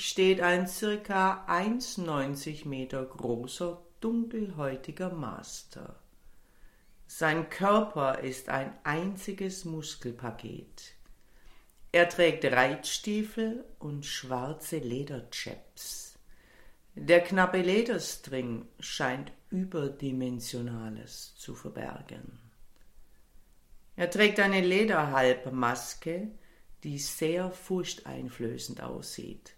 steht ein circa 1,90 Meter großer, dunkelhäutiger Master. Sein Körper ist ein einziges Muskelpaket. Er trägt Reitstiefel und schwarze Lederchaps. Der knappe Lederstring scheint Überdimensionales zu verbergen. Er trägt eine Lederhalbmaske, die sehr furchteinflößend aussieht,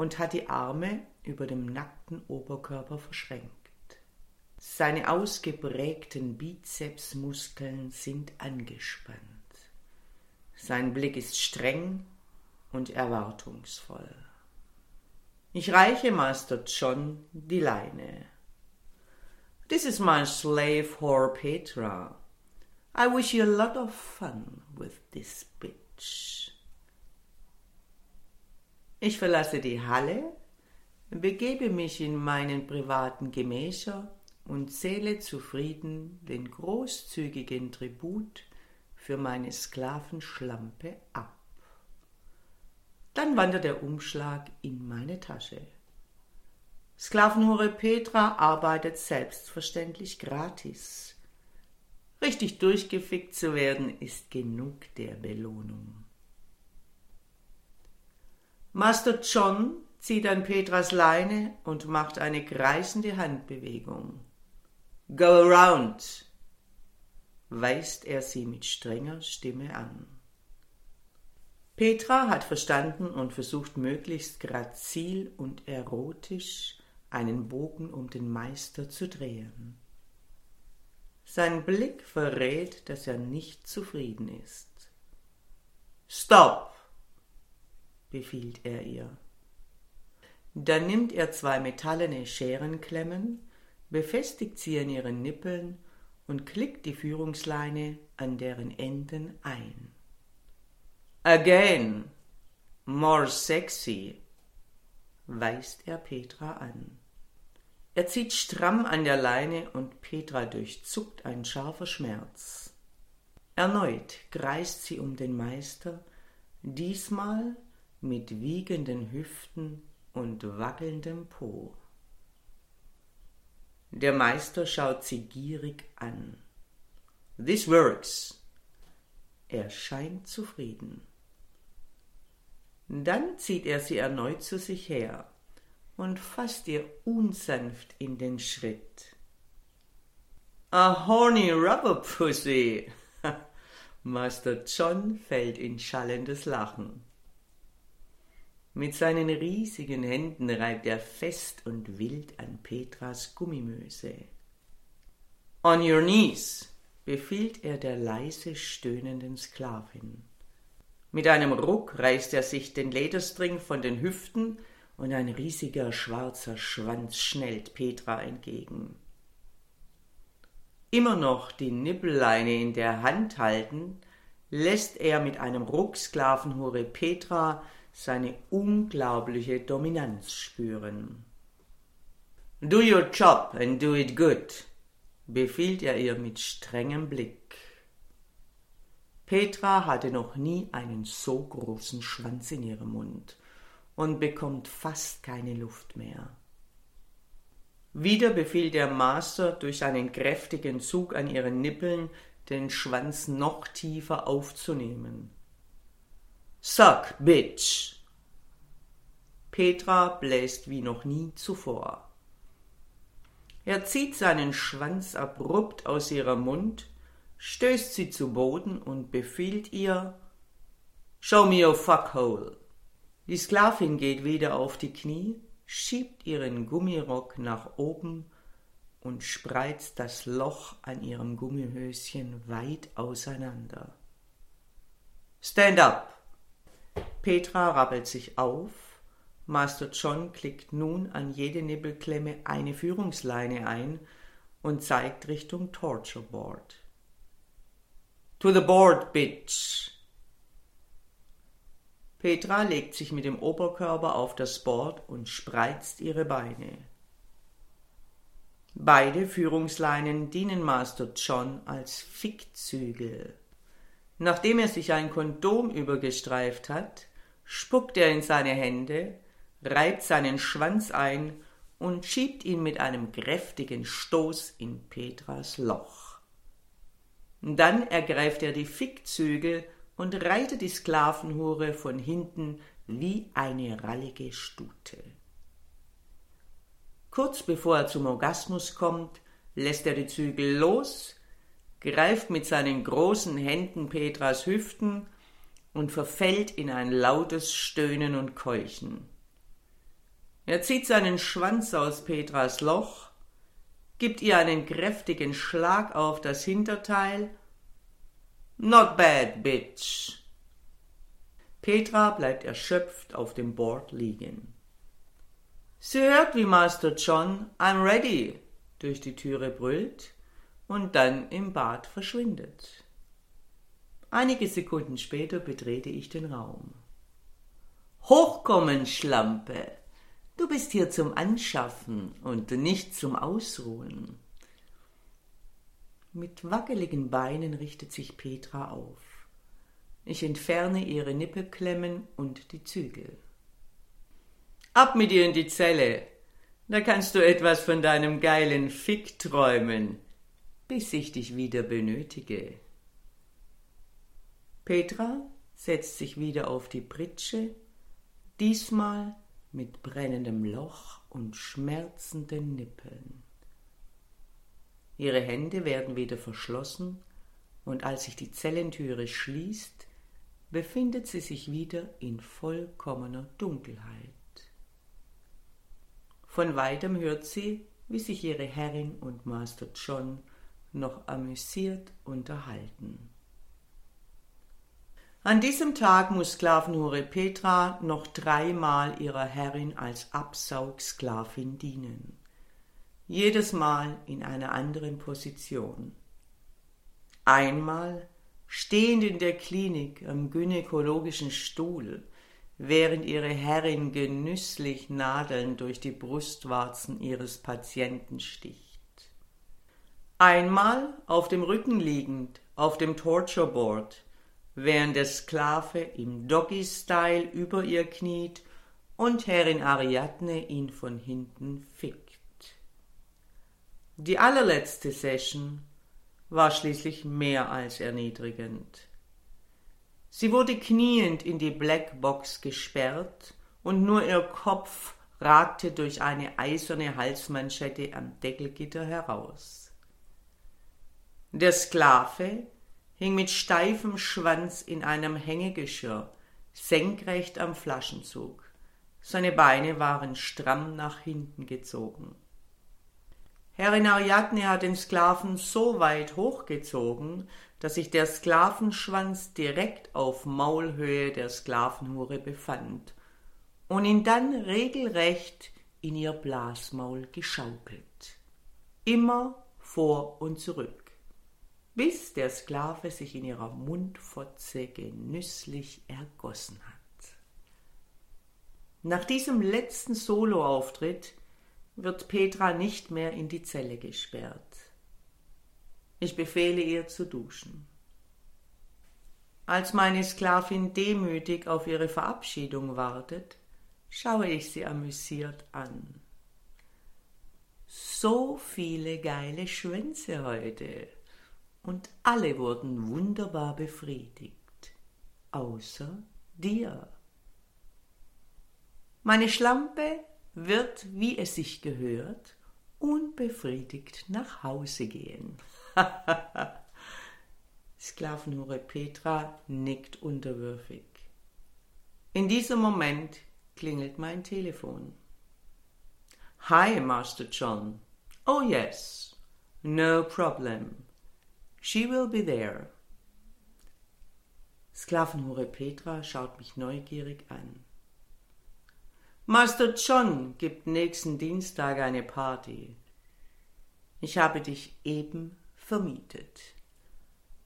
und hat die Arme über dem nackten Oberkörper verschränkt. Seine ausgeprägten Bizepsmuskeln sind angespannt. Sein Blick ist streng und erwartungsvoll. Ich reiche Master John die Leine. This is my slave whore Petra. I wish you a lot of fun with this bitch. Ich verlasse die Halle, begebe mich in meinen privaten Gemächer und zähle zufrieden den großzügigen Tribut für meine Sklavenschlampe ab. Dann wandert der Umschlag in meine Tasche. Sklavenhure Petra arbeitet selbstverständlich gratis. Richtig durchgefickt zu werden ist genug der Belohnung. Master John zieht an Petras Leine und macht eine kreisende Handbewegung. Go around, weist er sie mit strenger Stimme an. Petra hat verstanden und versucht möglichst grazil und erotisch einen Bogen um den Meister zu drehen. Sein Blick verrät, dass er nicht zufrieden ist. Stopp! Befiehlt er ihr. Dann nimmt er zwei metallene Scherenklemmen, befestigt sie an ihren Nippeln und klickt die Führungsleine an deren Enden ein. Again, more sexy, weist er Petra an. Er zieht stramm an der Leine und Petra durchzuckt ein scharfer Schmerz. Erneut kreist sie um den Meister, diesmal mit wiegenden Hüften und wackelndem Po. Der Meister schaut sie gierig an. This works. Er scheint zufrieden. Dann zieht er sie erneut zu sich her und fasst ihr unsanft in den Schritt. A horny rubber pussy! Master John fällt in schallendes Lachen. Mit seinen riesigen Händen reibt er fest und wild an Petras Gummimöse. On your knees, befiehlt er der leise stöhnenden Sklavin. Mit einem Ruck reißt er sich den Lederstring von den Hüften und ein riesiger schwarzer Schwanz schnellt Petra entgegen. Immer noch die Nippelleine in der Hand haltend, lässt er mit einem Ruck Sklavenhure Petra seine unglaubliche Dominanz spüren. Do your job and do it good, befiehlt er ihr mit strengem Blick. Petra hatte noch nie einen so großen Schwanz in ihrem Mund und bekommt fast keine Luft mehr. Wieder befiehlt der Master durch einen kräftigen Zug an ihren Nippeln, den Schwanz noch tiefer aufzunehmen. Suck, bitch! Petra bläst wie noch nie zuvor. Er zieht seinen Schwanz abrupt aus ihrem Mund stößt sie zu Boden und befiehlt ihr Show me your fuckhole. Die Sklavin geht wieder auf die Knie, schiebt ihren Gummirock nach oben und spreizt das Loch an ihrem Gummihöschen weit auseinander. Stand up! Petra rappelt sich auf, Master John klickt nun an jede Nippelklemme eine Führungsleine ein und zeigt Richtung Torture Board. To the board, bitch! Petra legt sich mit dem Oberkörper auf das Board und spreizt ihre Beine. Beide Führungsleinen dienen Master John als Fickzügel. Nachdem er sich ein Kondom übergestreift hat, spuckt er in seine Hände, reibt seinen Schwanz ein und schiebt ihn mit einem kräftigen Stoß in Petras Loch. Dann ergreift er die Fickzügel und reitet die Sklavenhure von hinten wie eine rallige Stute. Kurz bevor er zum Orgasmus kommt, lässt er die Zügel los, greift mit seinen großen Händen Petras Hüften und verfällt in ein lautes Stöhnen und Keuchen. Er zieht seinen Schwanz aus Petras Loch, gibt ihr einen kräftigen Schlag auf das Hinterteil. Not bad, bitch. Petra bleibt erschöpft auf dem Board liegen. Sie hört, wie Master John I'm ready durch die Türe brüllt und dann im Bad verschwindet. Einige Sekunden später betrete ich den Raum. Hochkommen, Schlampe! Du bist hier zum Anschaffen und nicht zum Ausruhen. Mit wackeligen Beinen richtet sich Petra auf. Ich entferne ihre Nippelklemmen und die Zügel. Ab mit ihr in die Zelle. Da kannst du etwas von deinem geilen Fick träumen, bis ich dich wieder benötige. Petra setzt sich wieder auf die Pritsche, diesmal mit brennendem Loch und schmerzenden Nippeln. Ihre Hände werden wieder verschlossen, und als sich die Zellentüre schließt, befindet sie sich wieder in vollkommener Dunkelheit. Von weitem hört sie, wie sich ihre Herrin und Master John noch amüsiert unterhalten. An diesem Tag muss Sklavenhure Petra noch dreimal ihrer Herrin als Absaugsklavin dienen. Jedes Mal in einer anderen Position. Einmal stehend in der Klinik am gynäkologischen Stuhl, während ihre Herrin genüsslich Nadeln durch die Brustwarzen ihres Patienten sticht. Einmal auf dem Rücken liegend, auf dem Torture Board, während der Sklave im Doggy-Style über ihr kniet und Herrin Ariadne ihn von hinten fickt. Die allerletzte Session war schließlich mehr als erniedrigend. Sie wurde kniend in die Blackbox gesperrt und nur ihr Kopf ragte durch eine eiserne Halsmanschette am Deckelgitter heraus. Der Sklave hing mit steifem Schwanz in einem Hängegeschirr, senkrecht am Flaschenzug. Seine Beine waren stramm nach hinten gezogen. Herrin Ariadne hat den Sklaven so weit hochgezogen, dass sich der Sklavenschwanz direkt auf Maulhöhe der Sklavenhure befand und ihn dann regelrecht in ihr Blasmaul geschaukelt. Immer vor und zurück bis der Sklave sich in ihrer Mundfotze genüsslich ergossen hat. Nach diesem letzten Soloauftritt wird Petra nicht mehr in die Zelle gesperrt. Ich befehle ihr zu duschen. Als meine Sklavin demütig auf ihre Verabschiedung wartet, schaue ich sie amüsiert an. So viele geile Schwänze heute und alle wurden wunderbar befriedigt, außer dir. Meine Schlampe wird, wie es sich gehört, unbefriedigt nach Hause gehen. Sklavenhure Petra nickt unterwürfig. In diesem Moment klingelt mein Telefon. Hi, Master John. Oh yes, no problem. She will be there. Sklavenhure Petra schaut mich neugierig an. Master John gibt nächsten Dienstag eine Party. Ich habe dich eben vermietet.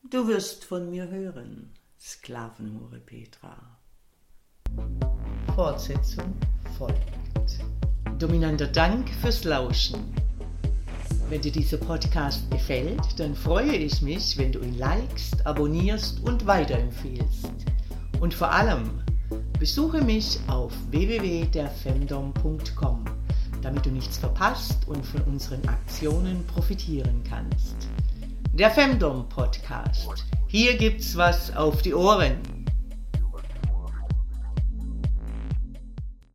Du wirst von mir hören, Sklavenhure Petra. Fortsetzung folgt. Dominanter Dank fürs Lauschen. Wenn dir dieser Podcast gefällt, dann freue ich mich, wenn du ihn likest, abonnierst und weiterempfehlst. Und vor allem Besuche mich auf www.derfemdom.com, damit du nichts verpasst und von unseren Aktionen profitieren kannst. Der Femdom Podcast. Hier gibt's was auf die Ohren.